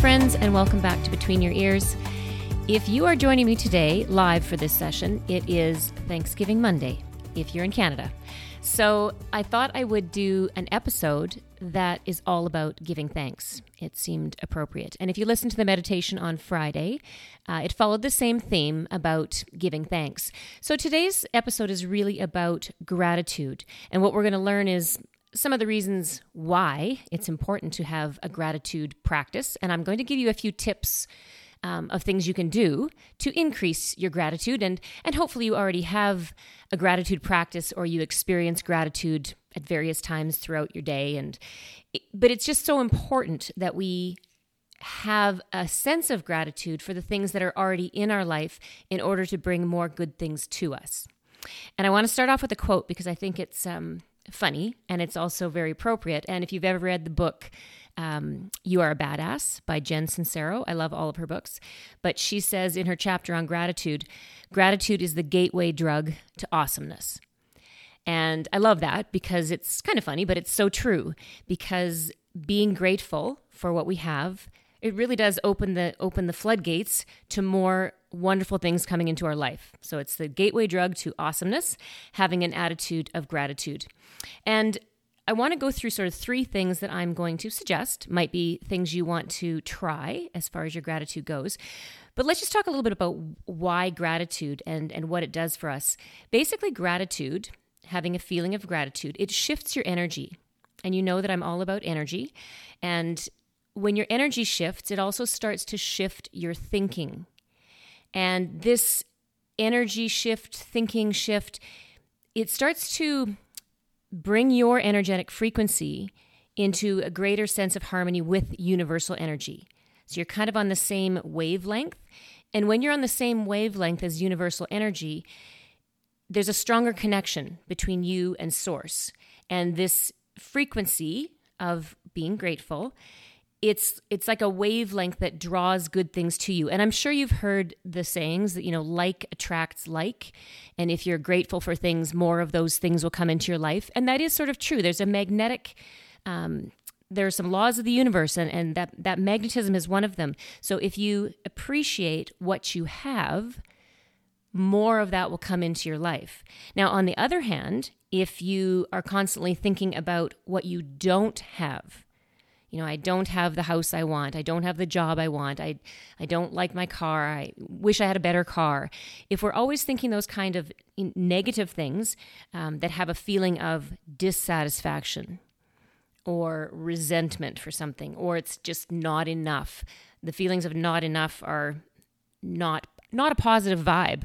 friends, and welcome back to Between Your Ears. If you are joining me today live for this session, it is Thanksgiving Monday if you're in Canada. So I thought I would do an episode that is all about giving thanks. It seemed appropriate. And if you listen to the meditation on Friday, uh, it followed the same theme about giving thanks. So today's episode is really about gratitude. And what we're going to learn is some of the reasons why it's important to have a gratitude practice. And I'm going to give you a few tips. Um, of things you can do to increase your gratitude and and hopefully you already have a gratitude practice or you experience gratitude at various times throughout your day and but it's just so important that we have a sense of gratitude for the things that are already in our life in order to bring more good things to us. And I want to start off with a quote because I think it's um, funny and it's also very appropriate. And if you've ever read the book, um, You Are a Badass by Jen Sincero, I love all of her books. But she says in her chapter on gratitude, gratitude is the gateway drug to awesomeness. And I love that because it's kind of funny, but it's so true. Because being grateful for what we have, it really does open the open the floodgates to more wonderful things coming into our life. So it's the gateway drug to awesomeness, having an attitude of gratitude. And I want to go through sort of three things that I'm going to suggest, might be things you want to try as far as your gratitude goes. But let's just talk a little bit about why gratitude and, and what it does for us. Basically, gratitude, having a feeling of gratitude, it shifts your energy. And you know that I'm all about energy. And when your energy shifts, it also starts to shift your thinking. And this energy shift, thinking shift, it starts to bring your energetic frequency into a greater sense of harmony with universal energy. So you're kind of on the same wavelength. And when you're on the same wavelength as universal energy, there's a stronger connection between you and source. And this frequency of being grateful it's it's like a wavelength that draws good things to you. And i'm sure you've heard the sayings that you know like attracts like. And if you're grateful for things more of those things will come into your life. And that is sort of true. There's a magnetic um, there are some laws of the universe and, and that, that magnetism is one of them. So if you appreciate what you have more of that will come into your life. Now on the other hand if you are constantly thinking about what you don't have you know, I don't have the house I want. I don't have the job I want. I, I don't like my car. I wish I had a better car. If we're always thinking those kind of negative things um, that have a feeling of dissatisfaction or resentment for something, or it's just not enough, the feelings of not enough are not not a positive vibe.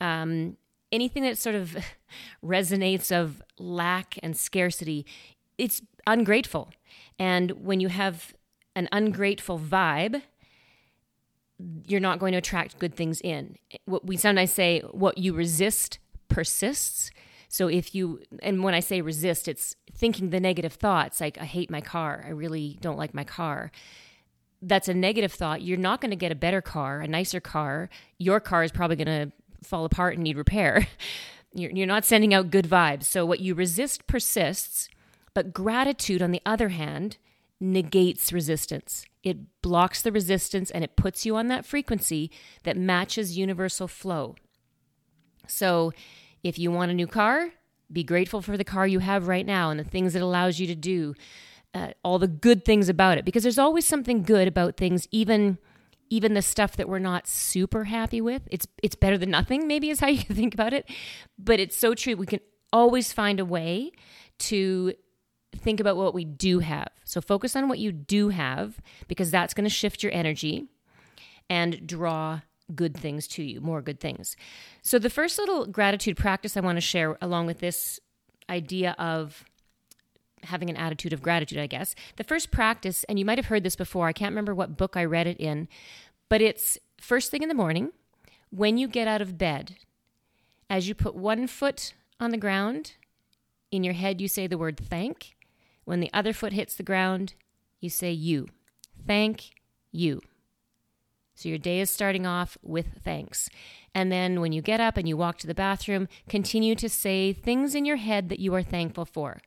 Um, anything that sort of resonates of lack and scarcity, it's ungrateful. And when you have an ungrateful vibe, you're not going to attract good things in. What we sometimes say, what you resist persists. So if you, and when I say resist, it's thinking the negative thoughts like, I hate my car. I really don't like my car. That's a negative thought. You're not going to get a better car, a nicer car. Your car is probably going to fall apart and need repair. You're, you're not sending out good vibes. So what you resist persists. But gratitude, on the other hand, negates resistance. It blocks the resistance and it puts you on that frequency that matches universal flow. So, if you want a new car, be grateful for the car you have right now and the things it allows you to do, uh, all the good things about it because there's always something good about things even even the stuff that we're not super happy with. It's it's better than nothing maybe is how you think about it. But it's so true. We can always find a way to think about what we do have. So focus on what you do have because that's going to shift your energy and draw good things to you, more good things. So the first little gratitude practice I want to share along with this idea of having an attitude of gratitude, I guess. The first practice, and you might have heard this before, I can't remember what book I read it in, but it's first thing in the morning when you get out of bed. As you put one foot on the ground, in your head you say the word thank, when the other foot hits the ground, you say you. Thank you. So your day is starting off with thanks. And then when you get up and you walk to the bathroom, continue to say things in your head that you are thankful for.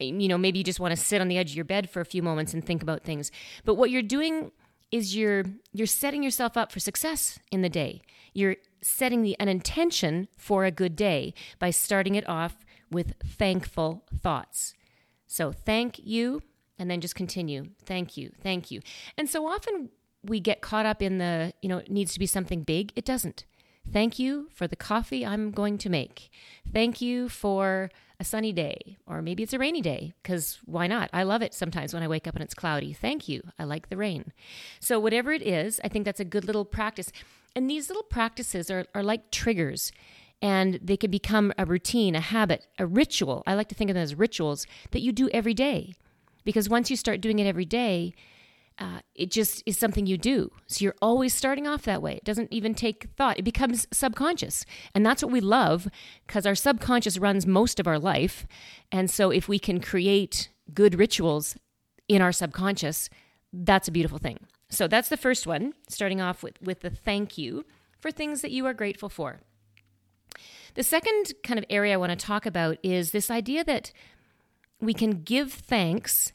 you know, maybe you just want to sit on the edge of your bed for a few moments and think about things. But what you're doing is you're you're setting yourself up for success in the day. You're setting the an intention for a good day by starting it off with thankful thoughts. So thank you and then just continue. Thank you. Thank you. And so often we get caught up in the, you know, it needs to be something big. It doesn't. Thank you for the coffee I'm going to make. Thank you for a sunny day, or maybe it's a rainy day, because why not? I love it sometimes when I wake up and it's cloudy. Thank you. I like the rain. So, whatever it is, I think that's a good little practice. And these little practices are, are like triggers, and they can become a routine, a habit, a ritual. I like to think of them as rituals that you do every day. Because once you start doing it every day, uh, it just is something you do. So you're always starting off that way. It doesn't even take thought, it becomes subconscious. And that's what we love because our subconscious runs most of our life. And so if we can create good rituals in our subconscious, that's a beautiful thing. So that's the first one, starting off with, with the thank you for things that you are grateful for. The second kind of area I want to talk about is this idea that we can give thanks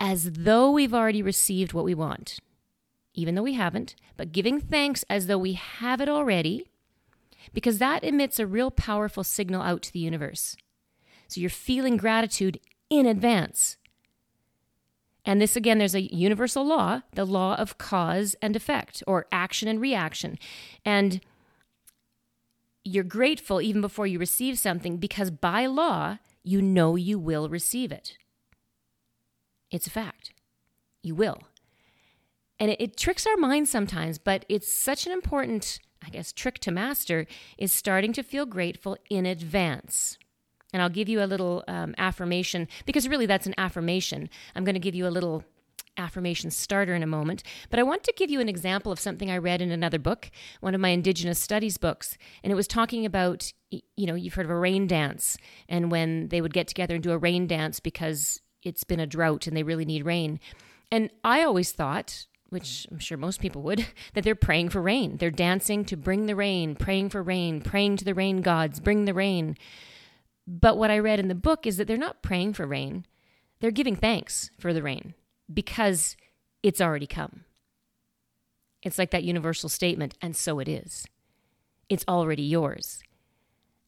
as though we've already received what we want, even though we haven't, but giving thanks as though we have it already, because that emits a real powerful signal out to the universe. So you're feeling gratitude in advance. And this, again, there's a universal law, the law of cause and effect, or action and reaction. And you're grateful even before you receive something because by law, you know you will receive it. It's a fact. You will. And it, it tricks our minds sometimes, but it's such an important, I guess, trick to master is starting to feel grateful in advance. And I'll give you a little um, affirmation because really that's an affirmation. I'm going to give you a little affirmation starter in a moment, but I want to give you an example of something I read in another book, one of my Indigenous studies books. And it was talking about, you know, you've heard of a rain dance, and when they would get together and do a rain dance because it's been a drought and they really need rain. And I always thought, which I'm sure most people would, that they're praying for rain. They're dancing to bring the rain, praying for rain, praying to the rain gods, bring the rain. But what I read in the book is that they're not praying for rain. They're giving thanks for the rain because it's already come. It's like that universal statement, and so it is. It's already yours.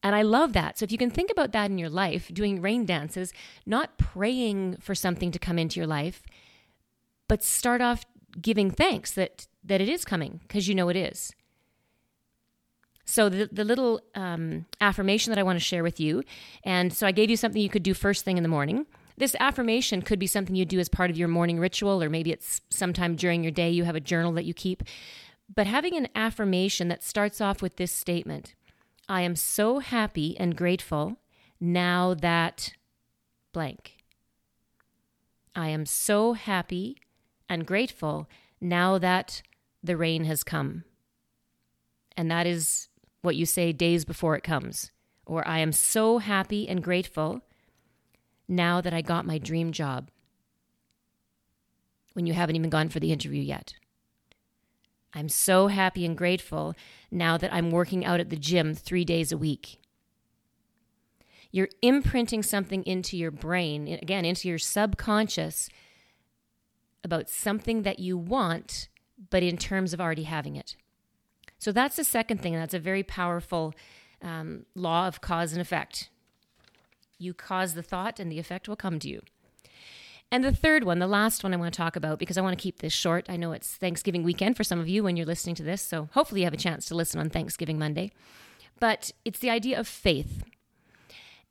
And I love that. So if you can think about that in your life, doing rain dances, not praying for something to come into your life, but start off giving thanks that that it is coming because you know it is. So the, the little um, affirmation that I want to share with you, and so I gave you something you could do first thing in the morning. This affirmation could be something you do as part of your morning ritual, or maybe it's sometime during your day you have a journal that you keep. But having an affirmation that starts off with this statement I am so happy and grateful now that blank. I am so happy and grateful now that the rain has come. And that is what you say days before it comes. Or I am so happy and grateful now that I got my dream job. When you haven't even gone for the interview yet. I'm so happy and grateful now that I'm working out at the gym three days a week. You're imprinting something into your brain, again, into your subconscious about something that you want, but in terms of already having it. So that's the second thing. And that's a very powerful um, law of cause and effect. You cause the thought, and the effect will come to you. And the third one, the last one I want to talk about, because I want to keep this short. I know it's Thanksgiving weekend for some of you when you're listening to this, so hopefully you have a chance to listen on Thanksgiving Monday. But it's the idea of faith.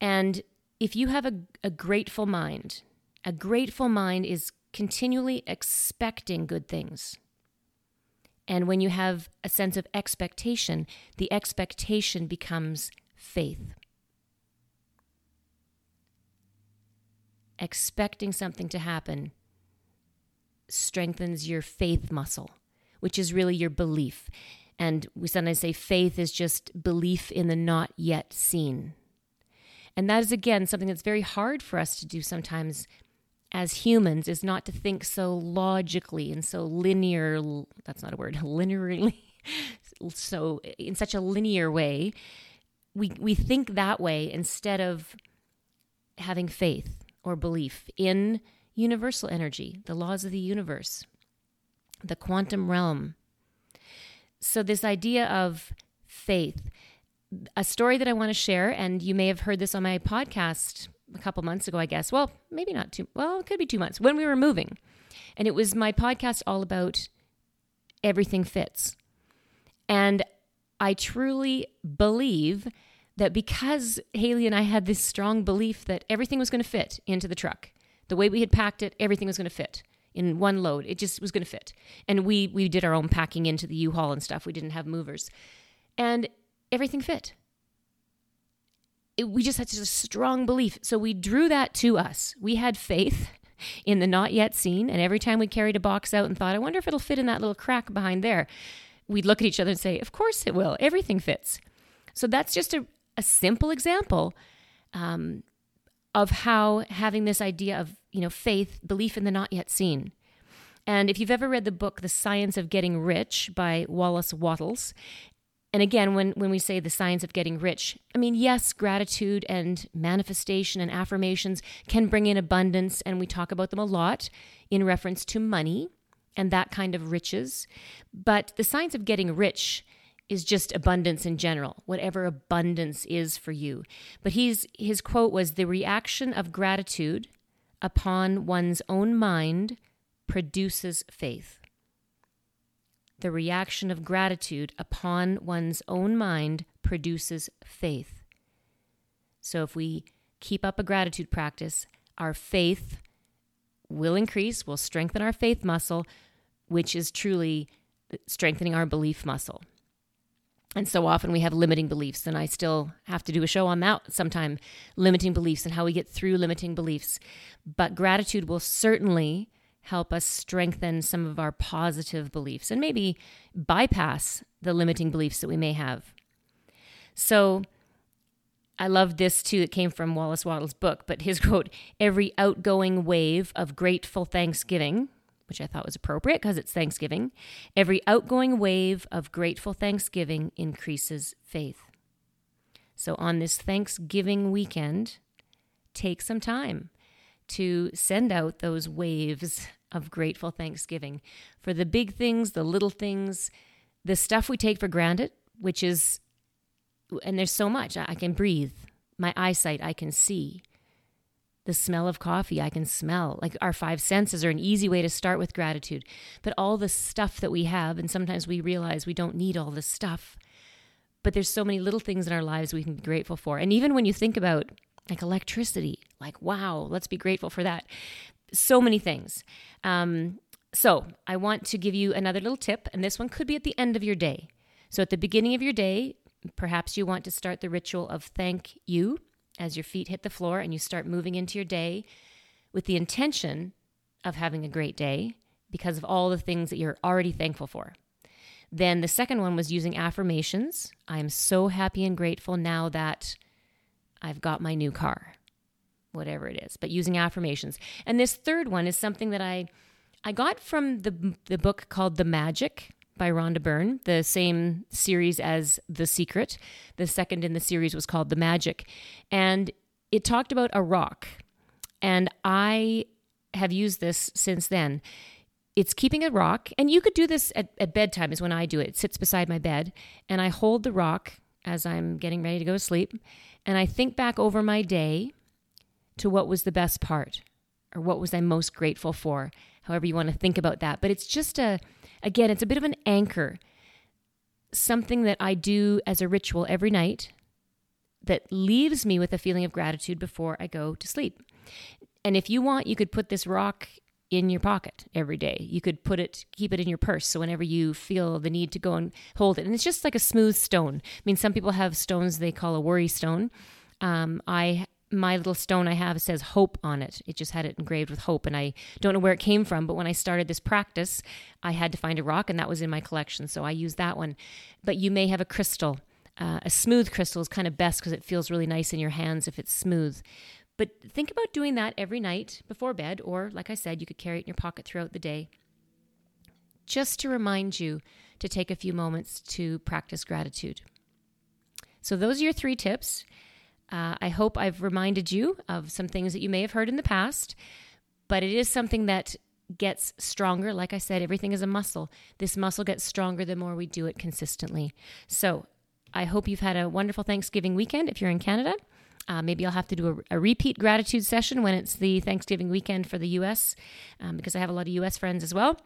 And if you have a, a grateful mind, a grateful mind is continually expecting good things. And when you have a sense of expectation, the expectation becomes faith. Expecting something to happen strengthens your faith muscle, which is really your belief. And we sometimes say faith is just belief in the not yet seen. And that is, again, something that's very hard for us to do sometimes as humans, is not to think so logically and so linear. That's not a word, linearly. so, in such a linear way. We, we think that way instead of having faith or belief in universal energy, the laws of the universe, the quantum realm. So, this idea of faith, a story that I want to share, and you may have heard this on my podcast a couple months ago, I guess. Well, maybe not two, well, it could be two months when we were moving. And it was my podcast all about everything fits. And I truly believe that because Haley and I had this strong belief that everything was going to fit into the truck, the way we had packed it, everything was going to fit in one load. It just was going to fit. And we we did our own packing into the U-Haul and stuff. We didn't have movers. And everything fit. It, we just had such a strong belief. So we drew that to us. We had faith in the not yet seen. And every time we carried a box out and thought, I wonder if it'll fit in that little crack behind there, we'd look at each other and say, Of course it will. Everything fits. So that's just a, a simple example um, of how having this idea of you know faith, belief in the not yet seen. And if you've ever read the book The Science of Getting Rich by Wallace Wattles, and again, when, when we say the science of getting rich, I mean, yes, gratitude and manifestation and affirmations can bring in abundance, and we talk about them a lot in reference to money and that kind of riches. But the science of getting rich is just abundance in general, whatever abundance is for you. But he's, his quote was The reaction of gratitude upon one's own mind produces faith. The reaction of gratitude upon one's own mind produces faith. So if we keep up a gratitude practice, our faith will increase, will strengthen our faith muscle, which is truly strengthening our belief muscle. And so often we have limiting beliefs, and I still have to do a show on that sometime limiting beliefs and how we get through limiting beliefs. But gratitude will certainly help us strengthen some of our positive beliefs and maybe bypass the limiting beliefs that we may have. So I love this too. It came from Wallace Wattles' book, but his quote Every outgoing wave of grateful thanksgiving which I thought was appropriate because it's Thanksgiving. Every outgoing wave of grateful Thanksgiving increases faith. So on this Thanksgiving weekend, take some time to send out those waves of grateful Thanksgiving for the big things, the little things, the stuff we take for granted, which is, and there's so much. I can breathe, my eyesight, I can see the smell of coffee I can smell. Like our five senses are an easy way to start with gratitude. But all the stuff that we have, and sometimes we realize we don't need all this stuff. But there's so many little things in our lives we can be grateful for. And even when you think about like electricity, like, wow, let's be grateful for that. So many things. Um, so I want to give you another little tip, and this one could be at the end of your day. So at the beginning of your day, perhaps you want to start the ritual of thank you as your feet hit the floor and you start moving into your day with the intention of having a great day because of all the things that you're already thankful for. Then the second one was using affirmations. I'm so happy and grateful now that I've got my new car, whatever it is, but using affirmations. And this third one is something that I I got from the the book called The Magic by Rhonda Byrne, the same series as The Secret. The second in the series was called The Magic. And it talked about a rock. And I have used this since then. It's keeping a rock, and you could do this at, at bedtime, is when I do it. It sits beside my bed, and I hold the rock as I'm getting ready to go to sleep, and I think back over my day to what was the best part or what was I most grateful for, however you want to think about that. But it's just a, Again, it's a bit of an anchor, something that I do as a ritual every night that leaves me with a feeling of gratitude before I go to sleep. And if you want, you could put this rock in your pocket every day. You could put it, keep it in your purse. So whenever you feel the need to go and hold it, and it's just like a smooth stone. I mean, some people have stones they call a worry stone. Um, I my little stone I have says hope on it. It just had it engraved with hope. And I don't know where it came from, but when I started this practice, I had to find a rock, and that was in my collection. So I used that one. But you may have a crystal. Uh, a smooth crystal is kind of best because it feels really nice in your hands if it's smooth. But think about doing that every night before bed, or like I said, you could carry it in your pocket throughout the day. Just to remind you to take a few moments to practice gratitude. So, those are your three tips. Uh, I hope I've reminded you of some things that you may have heard in the past, but it is something that gets stronger. Like I said, everything is a muscle. This muscle gets stronger the more we do it consistently. So I hope you've had a wonderful Thanksgiving weekend if you're in Canada. Uh, maybe I'll have to do a, a, repeat gratitude session when it's the Thanksgiving weekend for the US um, because I have a lot of US friends as well.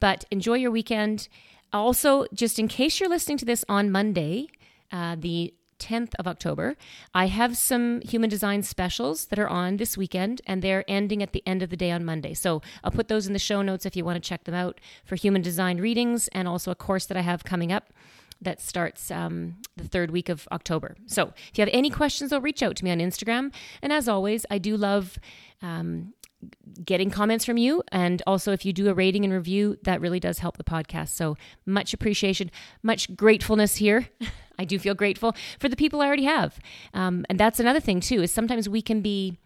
But enjoy your weekend. Also, just in case you're listening to this on Monday, uh, the 10th of October. I have some human design specials that are on this weekend, and they're ending at the end of the day on Monday. So I'll put those in the show notes if you want to check them out for human design readings and also a course that I have coming up that starts um, the third week of October. So if you have any questions, though, reach out to me on Instagram. And as always, I do love. Um, getting comments from you. And also, if you do a rating and review, that really does help the podcast. So much appreciation, much gratefulness here. I do feel grateful for the people I already have. Um, and that's another thing, too, is sometimes we can be,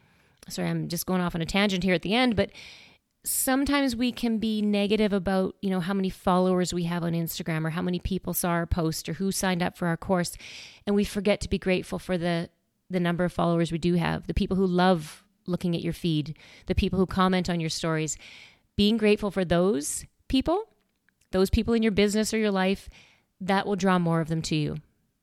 sorry, I'm just going off on a tangent here at the end, but sometimes we can be negative about you know how many followers we have on instagram or how many people saw our post or who signed up for our course and we forget to be grateful for the the number of followers we do have the people who love looking at your feed, the people who comment on your stories, being grateful for those people, those people in your business or your life, that will draw more of them to you.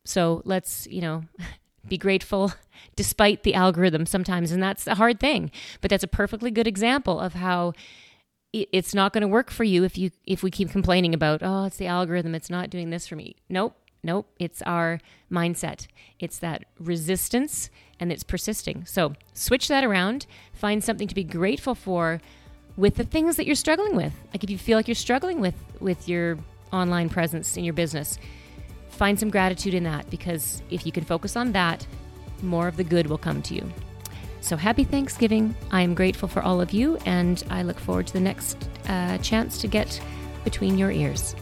So let's, you know, be grateful despite the algorithm sometimes. And that's a hard thing. But that's a perfectly good example of how it's not going to work for you if you if we keep complaining about oh it's the algorithm it's not doing this for me nope nope it's our mindset it's that resistance and it's persisting. So switch that around, find something to be grateful for with the things that you're struggling with. Like if you feel like you're struggling with with your online presence in your business, find some gratitude in that because if you can focus on that, more of the good will come to you. So happy Thanksgiving. I am grateful for all of you and I look forward to the next uh, chance to get between your ears.